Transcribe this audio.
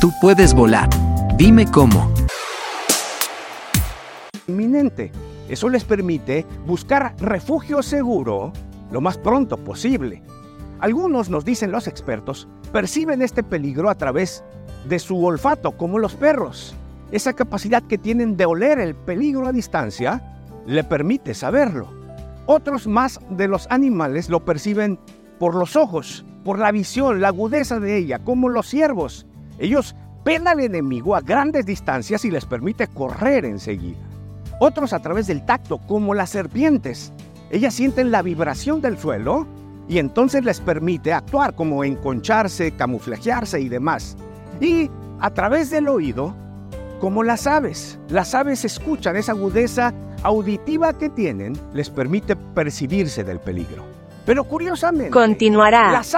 Tú puedes volar. Dime cómo. Inminente. Eso les permite buscar refugio seguro lo más pronto posible. Algunos, nos dicen los expertos, perciben este peligro a través de su olfato, como los perros. Esa capacidad que tienen de oler el peligro a distancia le permite saberlo. Otros más de los animales lo perciben por los ojos, por la visión, la agudeza de ella, como los ciervos. Ellos ven al enemigo a grandes distancias y les permite correr enseguida. Otros a través del tacto, como las serpientes. Ellas sienten la vibración del suelo y entonces les permite actuar como enconcharse, camuflajearse y demás. Y a través del oído, como las aves. Las aves escuchan esa agudeza auditiva que tienen, les permite percibirse del peligro. Pero curiosamente, continuará. Las